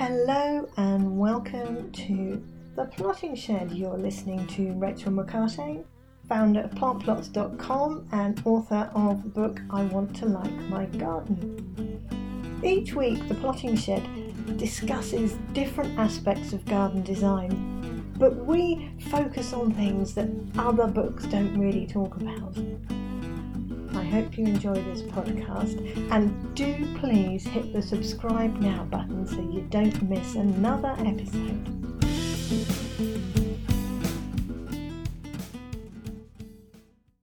Hello and welcome to The Plotting Shed. You're listening to Rachel McCarthy, founder of plantplots.com and author of the book I Want to Like My Garden. Each week, The Plotting Shed discusses different aspects of garden design, but we focus on things that other books don't really talk about. I hope you enjoy this podcast and do please hit the subscribe now button so you don't miss another episode.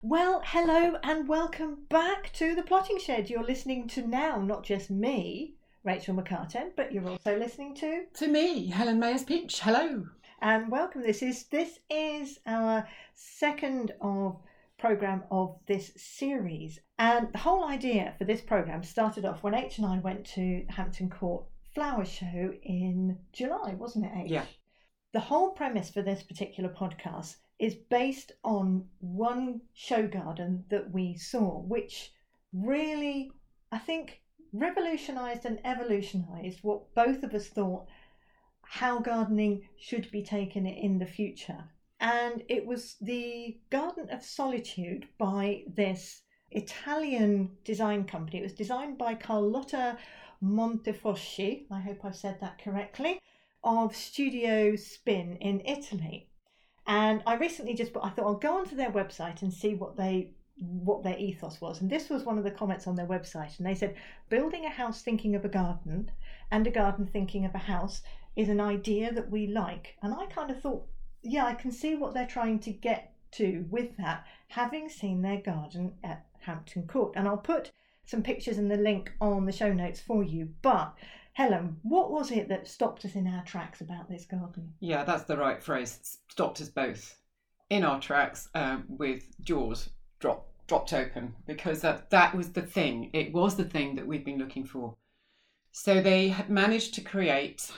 Well, hello and welcome back to the Plotting Shed. You're listening to now not just me, Rachel McCartan, but you're also listening to To me, Helen Mayers Pinch. Hello. and welcome. This is this is our second of program of this series, and the whole idea for this program started off when H and I went to Hampton Court Flower Show in July, wasn't it? H? Yeah. The whole premise for this particular podcast is based on one show garden that we saw, which really, I think, revolutionized and evolutionized what both of us thought how gardening should be taken in the future. And it was the Garden of Solitude by this Italian design company. It was designed by Carlotta Montefoschi, I hope I've said that correctly, of Studiospin in Italy. And I recently just, I thought I'll go onto their website and see what they what their ethos was. And this was one of the comments on their website. And they said, building a house thinking of a garden and a garden thinking of a house is an idea that we like. And I kind of thought, yeah, I can see what they're trying to get to with that, having seen their garden at Hampton Court. And I'll put some pictures and the link on the show notes for you. But Helen, what was it that stopped us in our tracks about this garden? Yeah, that's the right phrase. Stopped us both in our tracks um, with jaws drop, dropped open because that, that was the thing. It was the thing that we'd been looking for. So they had managed to create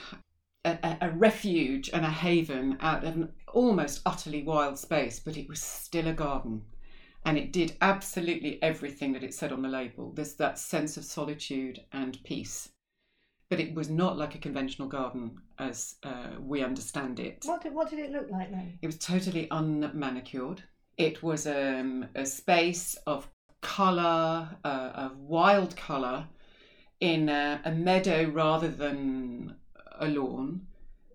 a, a, refuge and a haven out of an almost utterly wild space, but it was still a garden. And it did absolutely everything that it said on the label. There's that sense of solitude and peace. But it was not like a conventional garden as uh, we understand it. What did, what did it look like then? It was totally unmanicured. It was um, a space of colour, uh, of wild colour, in a, a meadow rather than a lawn,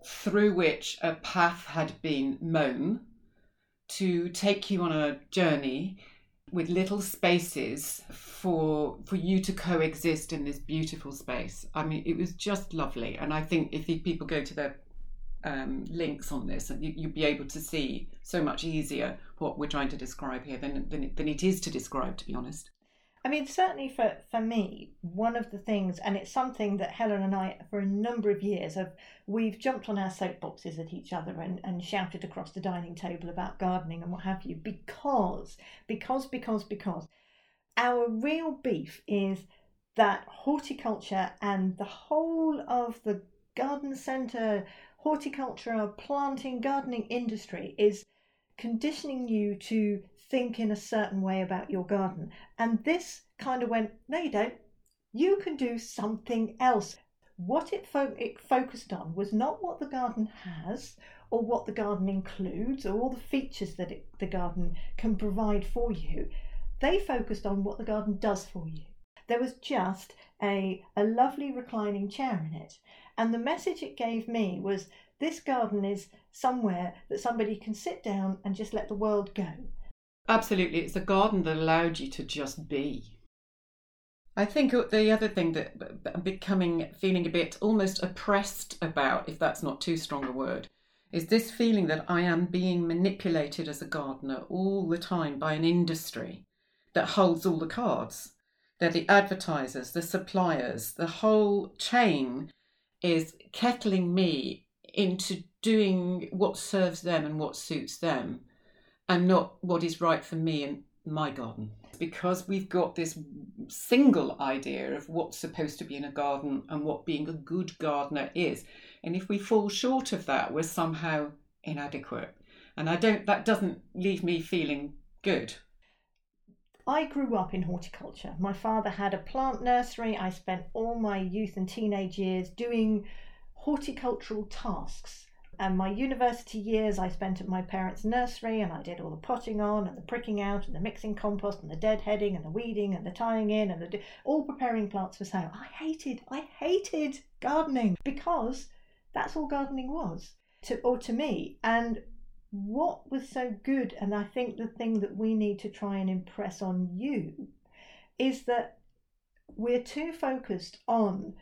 through which a path had been mown to take you on a journey with little spaces for for you to coexist in this beautiful space. I mean, it was just lovely, and I think if people go to their um, links on this, you, you'll be able to see so much easier what we're trying to describe here than than than it is to describe, to be honest. I mean, certainly for, for me, one of the things, and it's something that Helen and I, for a number of years, have we've jumped on our soapboxes at each other and, and shouted across the dining table about gardening and what have you, because, because, because, because our real beef is that horticulture and the whole of the garden centre, horticulture, planting, gardening industry is conditioning you to think in a certain way about your garden. And this kind of went, no, you don't. You can do something else. What it, fo- it focused on was not what the garden has or what the garden includes or all the features that it, the garden can provide for you. They focused on what the garden does for you. There was just a, a lovely reclining chair in it. And the message it gave me was this garden is somewhere that somebody can sit down and just let the world go. Absolutely, it's a garden that allowed you to just be. I think the other thing that I'm becoming feeling a bit almost oppressed about, if that's not too strong a word, is this feeling that I am being manipulated as a gardener all the time by an industry that holds all the cards. They're the advertisers, the suppliers, the whole chain is kettling me into doing what serves them and what suits them and not what is right for me and my garden. Because we've got this single idea of what's supposed to be in a garden and what being a good gardener is. And if we fall short of that, we're somehow inadequate. And I don't that doesn't leave me feeling good. I grew up in horticulture. My father had a plant nursery. I spent all my youth and teenage years doing horticultural tasks. And my university years I spent at my parents' nursery and I did all the potting on and the pricking out and the mixing compost and the deadheading and the weeding and the tying in and the all preparing plants for sale. I hated, I hated gardening because that's all gardening was to or to me. And what was so good, and I think the thing that we need to try and impress on you is that we're too focused on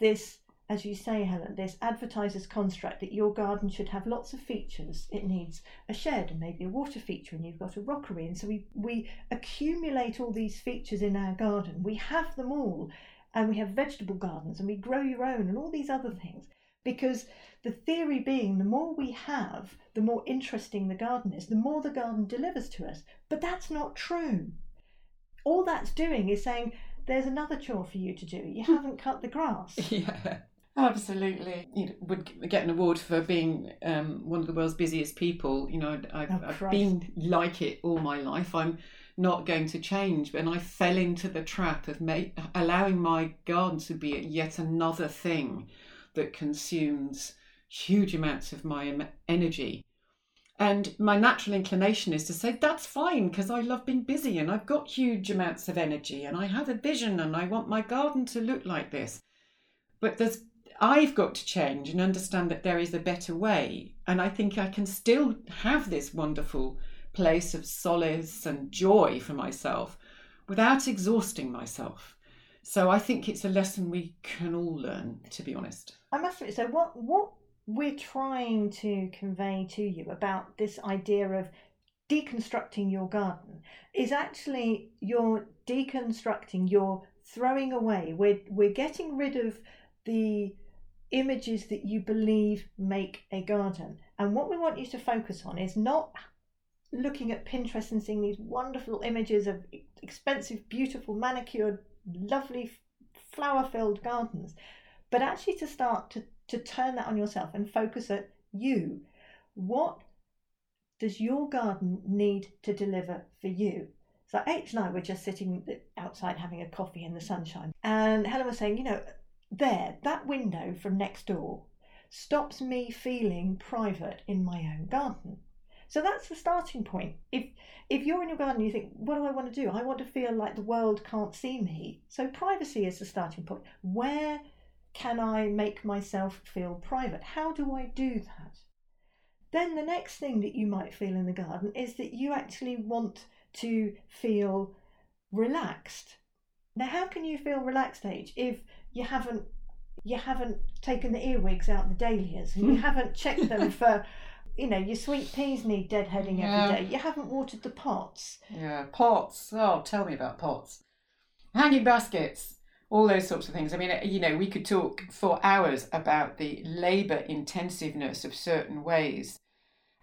this as you say, Helen, this advertiser's construct that your garden should have lots of features. It needs a shed and maybe a water feature, and you've got a rockery. And so we, we accumulate all these features in our garden. We have them all, and we have vegetable gardens, and we grow your own, and all these other things. Because the theory being, the more we have, the more interesting the garden is, the more the garden delivers to us. But that's not true. All that's doing is saying, there's another chore for you to do. You haven't cut the grass. Yeah. Absolutely, you know, would get an award for being um, one of the world's busiest people. You know, I've, Oh, I've been like it all my life. I'm not going to change, and I fell into the trap of ma- allowing my garden to be yet another thing that consumes huge amounts of my energy. And my natural inclination is to say that's fine because I love being busy and I've got huge amounts of energy and I have a vision and I want my garden to look like this. But there's I've got to change and understand that there is a better way. And I think I can still have this wonderful place of solace and joy for myself without exhausting myself. So I think it's a lesson we can all learn, to be honest. I must admit, so what what we're trying to convey to you about this idea of deconstructing your garden is actually you're deconstructing, you're throwing away, we're we're getting rid of the images that you believe make a garden. And what we want you to focus on is not looking at Pinterest and seeing these wonderful images of expensive, beautiful, manicured, lovely, flower filled gardens, but actually to start to, to turn that on yourself and focus at you. What does your garden need to deliver for you? So H and I were just sitting outside having a coffee in the sunshine, and Helen was saying, you know, there, that window from next door stops me feeling private in my own garden. So that's the starting point. If if you're in your garden, you think, what do I want to do? I want to feel like the world can't see me. So privacy is the starting point. Where can I make myself feel private? How do I do that? Then the next thing that you might feel in the garden is that you actually want to feel relaxed. Now, how can you feel relaxed, H, if you haven't you haven't taken the earwigs out the dahlias and you haven't checked them for you know your sweet peas need deadheading Yeah. every day you haven't watered the pots Yeah, pots. Oh, tell me about pots. Hanging baskets, all those sorts of things. I mean, you know, we could talk for hours about the labour intensiveness of certain ways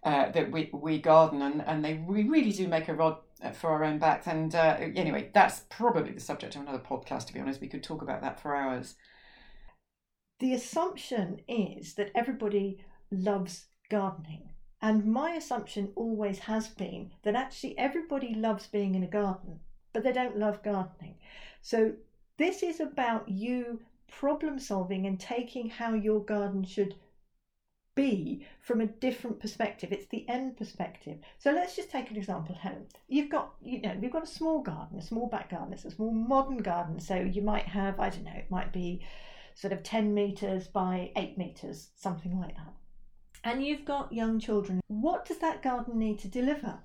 uh, that we, we garden, and, and they we really do make a rod for our own backs. And uh, anyway, that's probably the subject of another podcast, to be honest. We could talk about that for hours. the assumption is that everybody loves gardening and my assumption always has been that actually everybody loves being in a garden but they don't love gardening so this is about you problem solving and taking how your garden should be from a different perspective. It's the end perspective. So let's just take an example helen. You've got you know you've got a small garden a small back garden it's a small modern garden. So you might have i don't know it might be sort of 10 meters by 8 meters something like that. And you've got young children. What does that garden need to deliver?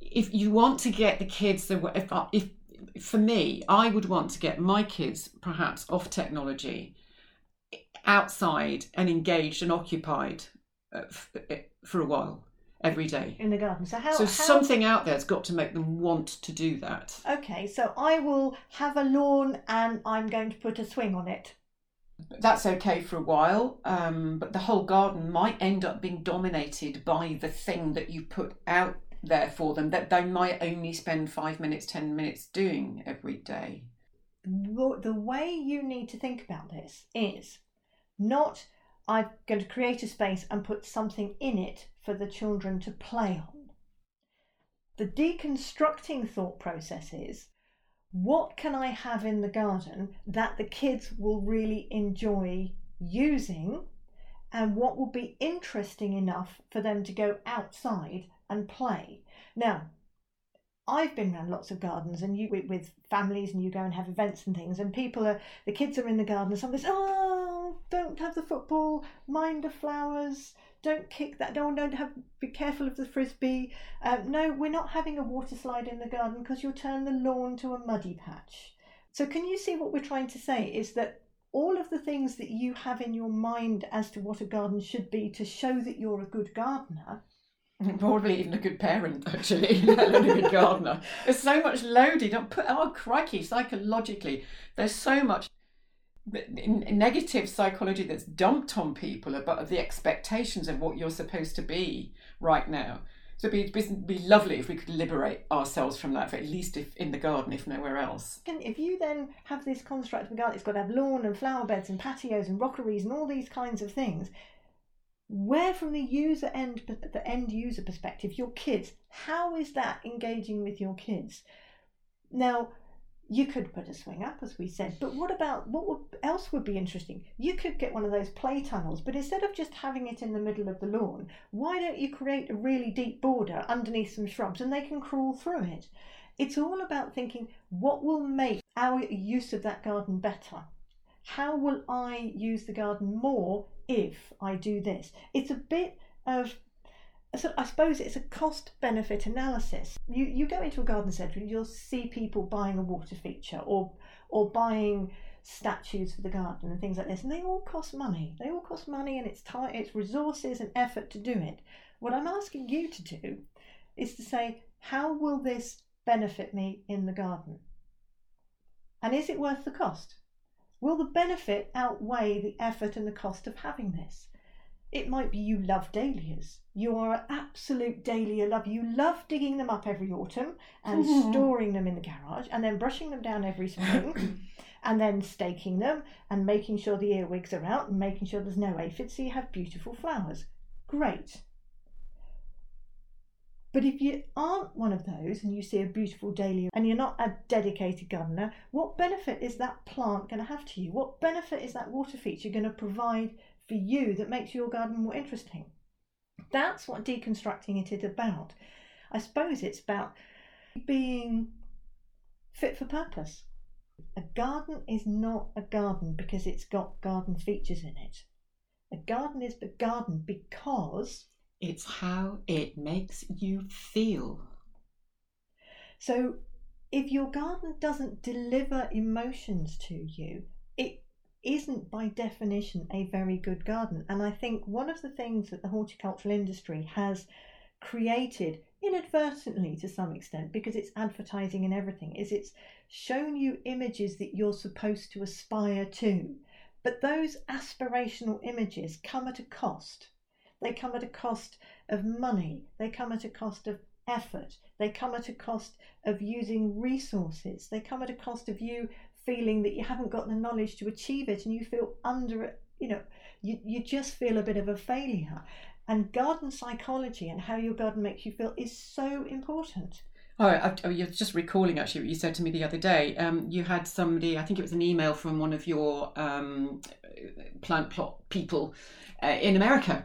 If you want to get the kids the if, if for me i would want to get my kids perhaps off technology outside and engaged and occupied uh, for a while every day. In the garden. So how, so how something out there's got to make them want to do that. Okay so i will have a lawn and i'm going to put a swing on it. That's okay for a while um, but the whole garden might end up being dominated by the thing that you put out there for them that they might only spend five minutes ten minutes doing every day. The the way you need to think about this is not I'm going to create a space and put something in it for the children to play on. The deconstructing thought process is what can I have in the garden that the kids will really enjoy using and what will be interesting enough for them to go outside and play. Now, I've been around lots of gardens and you with, families and you go and have events and things and people are the kids are in the garden and somebody's oh don't have the football mind the flowers don't kick that don't don't have be careful of the frisbee um, no we're not having a water slide in the garden because you'll turn the lawn to a muddy patch so can you see what we're trying to say is that all of the things that you have in your mind as to what a garden should be to show that you're a good gardener Probably even a good parent, actually, let alone a good gardener. There's so much loaded on. Put oh crikey, psychologically, there's so much negative psychology that's dumped on people about the expectations of what you're supposed to be right now. So it'd be, be lovely if we could liberate ourselves from that, for at least if in the garden, if nowhere else. If you then have this construct of a garden, it's got to have lawn and flower beds and patios and rockeries and all these kinds of things where from the user end the end user perspective your kids how is that engaging with your kids now you could put a swing up as we said but what about what would, else would be interesting? You could get one of those play tunnels but instead of just having it in the middle of the lawn why don't you create a really deep border underneath some shrubs and they can crawl through it? It's all about thinking what will make our use of that garden better? How will I use the garden more if I do this? It's a bit of I suppose it's a cost benefit analysis. You you go into a garden centre and you'll see people buying a water feature or or buying statues for the garden and things like this, and they all cost money. They all cost money, and it's time, it's resources and effort to do it. What I'm asking you to do is to say, how will this benefit me in the garden? And is it worth the cost? Will the benefit outweigh the effort and the cost of having this? It might be you love dahlias. You are an absolute dahlia lover. You love digging them up every autumn and mm-hmm. storing them in the garage and then brushing them down every spring and then staking them and making sure the earwigs are out and making sure there's no aphids so you have beautiful flowers. Great. But if you aren't one of those and you see a beautiful dahlia and you're not a dedicated gardener, what benefit is that plant going to have to you? What benefit is that water feature going to provide for you that makes your garden more interesting? That's what deconstructing it is about. I suppose it's about being fit for purpose. A garden is not a garden because it's got garden features in it. A garden is a garden because it's how it makes you feel. So, if your garden doesn't deliver emotions to you, it isn't by definition a very good garden. And I think one of the things that the horticultural industry has created inadvertently to some extent because it's advertising and everything is it's shown you images that you're supposed to aspire to. But those aspirational images come at a cost. They come at a cost of money, they come at a cost of effort, they come at a cost of using resources, they come at a cost of you feeling that you haven't got the knowledge to achieve it and you feel under you know, you, you just feel a bit of a failure. And garden psychology and how your garden makes you feel is so important. Oh, I, I was just recalling actually what you said to me the other day. Um, you had somebody, I think it was an email from one of your um, plant plot people uh, in America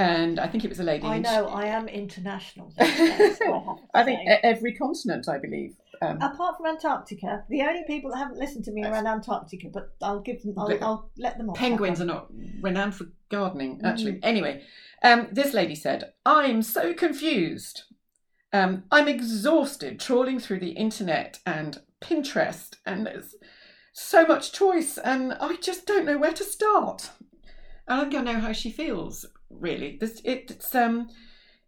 and I think it was a lady. I know, I am international. I, I think every continent, I believe. Um, Apart from Antarctica, the only people that haven't listened to me around Antarctica, but I'll give them, I'll, I'll let them off. Penguins are not renowned for gardening, actually. Mm. Anyway, um, this lady said, I'm so confused. Um, I'm exhausted trawling through the internet and Pinterest, and there's so much choice, and I just don't know where to start. I don't know how she feels really. This, it's um,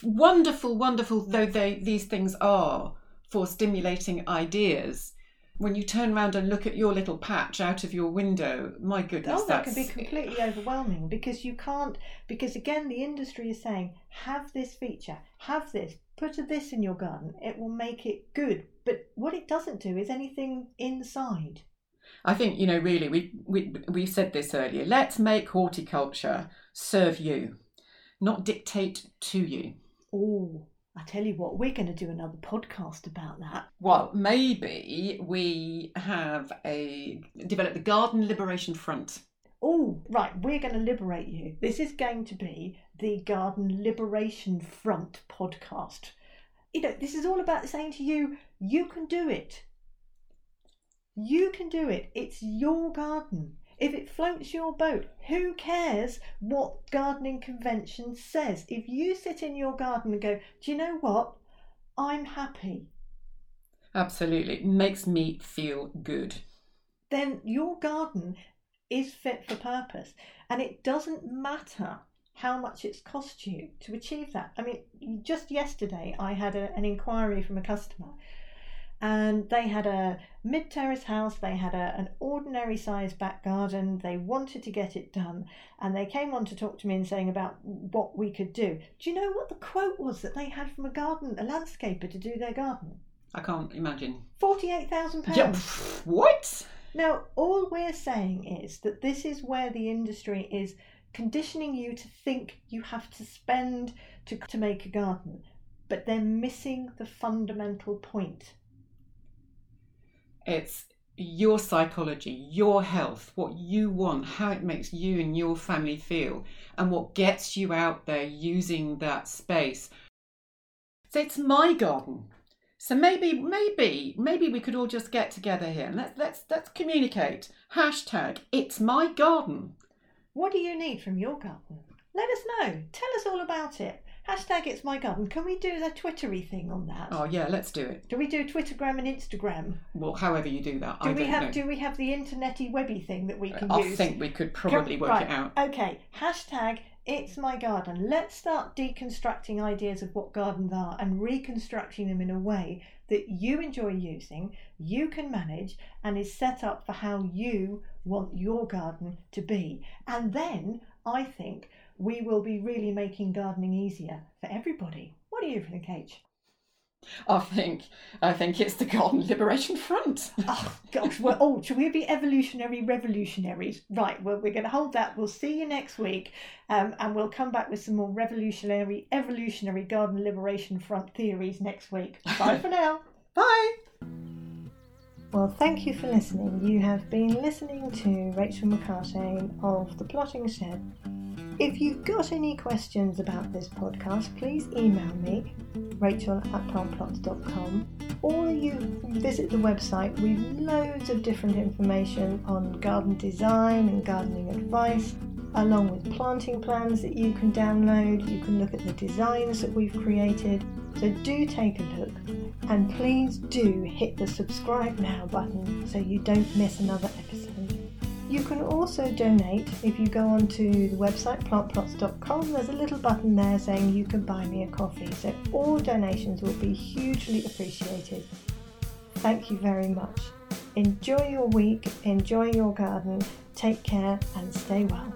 wonderful, wonderful though they, these things are for stimulating ideas. When you turn around and look at your little patch out of your window, my goodness, oh, that can be completely overwhelming because you can't. Because again, the industry is saying, have this feature, have this, put this in your garden. It will make it good. But what it doesn't do is anything inside. I think you know really we we we said this earlier. Let's make horticulture serve you not dictate to you. Oh, I tell you what, we're going to do another podcast about that. Well, maybe we have a develop the Garden Liberation Front. oh, right, we're going to liberate you. This is going to be the Garden Liberation Front podcast. You know, this is all about saying to you, you can do it. You can do it. It's your garden. If it floats your boat, who cares what gardening convention says? If you sit in your garden and go, do you know what? I'm happy. Absolutely. It makes me feel good. Then your garden is fit for purpose. And it doesn't matter how much it's cost you to achieve that. I mean, just yesterday I had a, an inquiry from a customer and they had a mid terrace house, they had a, an ordinary sized back garden, they wanted to get it done, and they came on to talk to me and saying about what we could do. Do you know what the quote was that they had from a garden, a landscaper to do their garden? I can't imagine. £48,000. Yeah, what? Now, all we're saying is that this is where the industry is conditioning you to think you have to spend to, to make a garden, but they're missing the fundamental point. It's your psychology, your health, what you want, how it makes you and your family feel, and what gets you out there using that space. So it's my garden. So maybe, maybe, maybe we could all just get together here and let's let's let's communicate. Hashtag it's my garden. What do you need from your garden? Let us know. Tell us all about it. Hashtag it's my garden. Can we do the Twittery thing on that? Oh yeah, let's do it. Do we do Twittergram and Instagram? Well, however you do that, Do I we have know. do we have the internety webby thing that we can I use? I think we could probably work right. it out. Okay. Hashtag it's my garden. Let's start deconstructing ideas of what gardens are and reconstructing them in a way that you enjoy using, you can manage, and is set up for how you want your garden to be. And then I think we will be really making gardening easier for everybody. What do you think, H? I think I think it's the Garden Liberation Front. Oh gosh, well, oh, shall we be evolutionary revolutionaries? Right, well, we're going to hold that. We'll see you next week, um, and we'll come back with some more revolutionary, evolutionary garden liberation front theories next week. Bye for now. Bye. Well, thank you for listening. You have been listening to Rachel McCartane of The Plotting Shed. If you've got any questions about this podcast, please email me, rachel at plantplots.com, or you visit the website with loads of different information on garden design and gardening advice, along with planting plans that you can download. You can look at the designs that we've created. So do take a look and please do hit the subscribe now button so you don't miss another episode. You can also donate if you go onto the website plantplots.com. There's a little button there saying you can buy me a coffee. So all donations will be hugely appreciated. Thank you very much. Enjoy your week, enjoy your garden, take care and stay well.